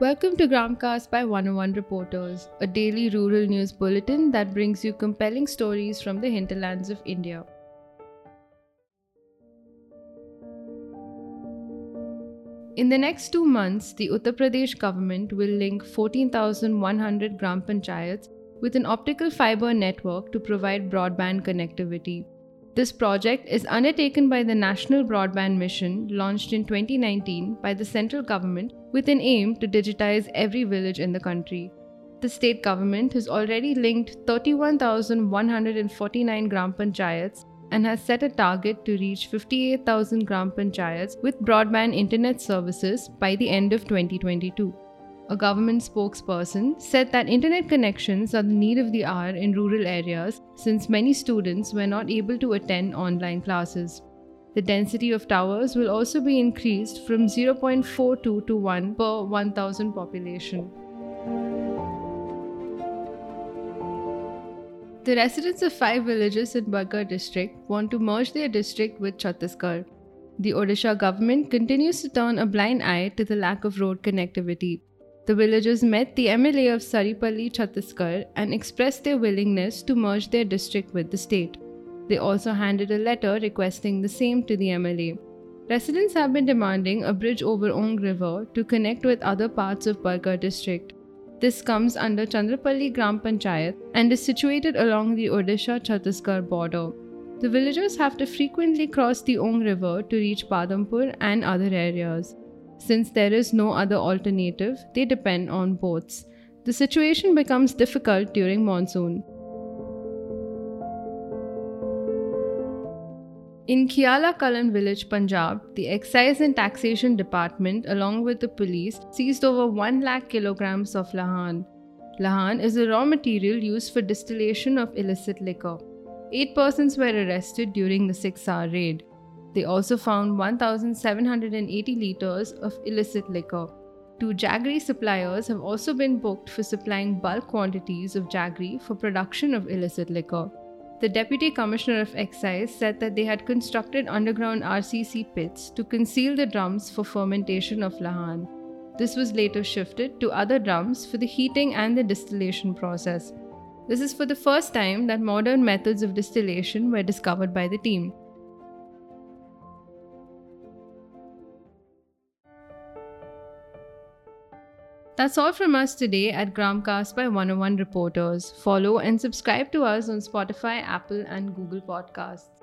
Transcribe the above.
Welcome to Gramcast by 101 Reporters, a daily rural news bulletin that brings you compelling stories from the hinterlands of India. In the next two months, the Uttar Pradesh government will link 14,100 Gram Panchayats with an optical fiber network to provide broadband connectivity. This project is undertaken by the National Broadband Mission, launched in 2019 by the central government with an aim to digitize every village in the country. The state government has already linked 31,149 Gram Panchayats and has set a target to reach 58,000 Gram Panchayats with broadband internet services by the end of 2022 a government spokesperson, said that internet connections are the need of the hour in rural areas since many students were not able to attend online classes. The density of towers will also be increased from 0.42 to 1 per 1000 population. The residents of five villages in Bargarh district want to merge their district with Chhattisgarh. The Odisha government continues to turn a blind eye to the lack of road connectivity. The villagers met the MLA of Saripalli, Chhattisgarh, and expressed their willingness to merge their district with the state. They also handed a letter requesting the same to the MLA. Residents have been demanding a bridge over Ong River to connect with other parts of Bargarh district. This comes under Chandrapalli Gram Panchayat and is situated along the Odisha Chhattisgarh border. The villagers have to frequently cross the Ong River to reach Padampur and other areas. Since there is no other alternative, they depend on boats. The situation becomes difficult during monsoon. In Khiala Kalan village, Punjab, the Excise and Taxation Department, along with the police, seized over 1 lakh kilograms of lahan. Lahan is a raw material used for distillation of illicit liquor. Eight persons were arrested during the six hour raid. They also found 1,780 liters of illicit liquor. Two jaggery suppliers have also been booked for supplying bulk quantities of jaggery for production of illicit liquor. The Deputy Commissioner of Excise said that they had constructed underground RCC pits to conceal the drums for fermentation of lahan. This was later shifted to other drums for the heating and the distillation process. This is for the first time that modern methods of distillation were discovered by the team. That's all from us today at Gramcast by 101 Reporters. Follow and subscribe to us on Spotify, Apple, and Google Podcasts.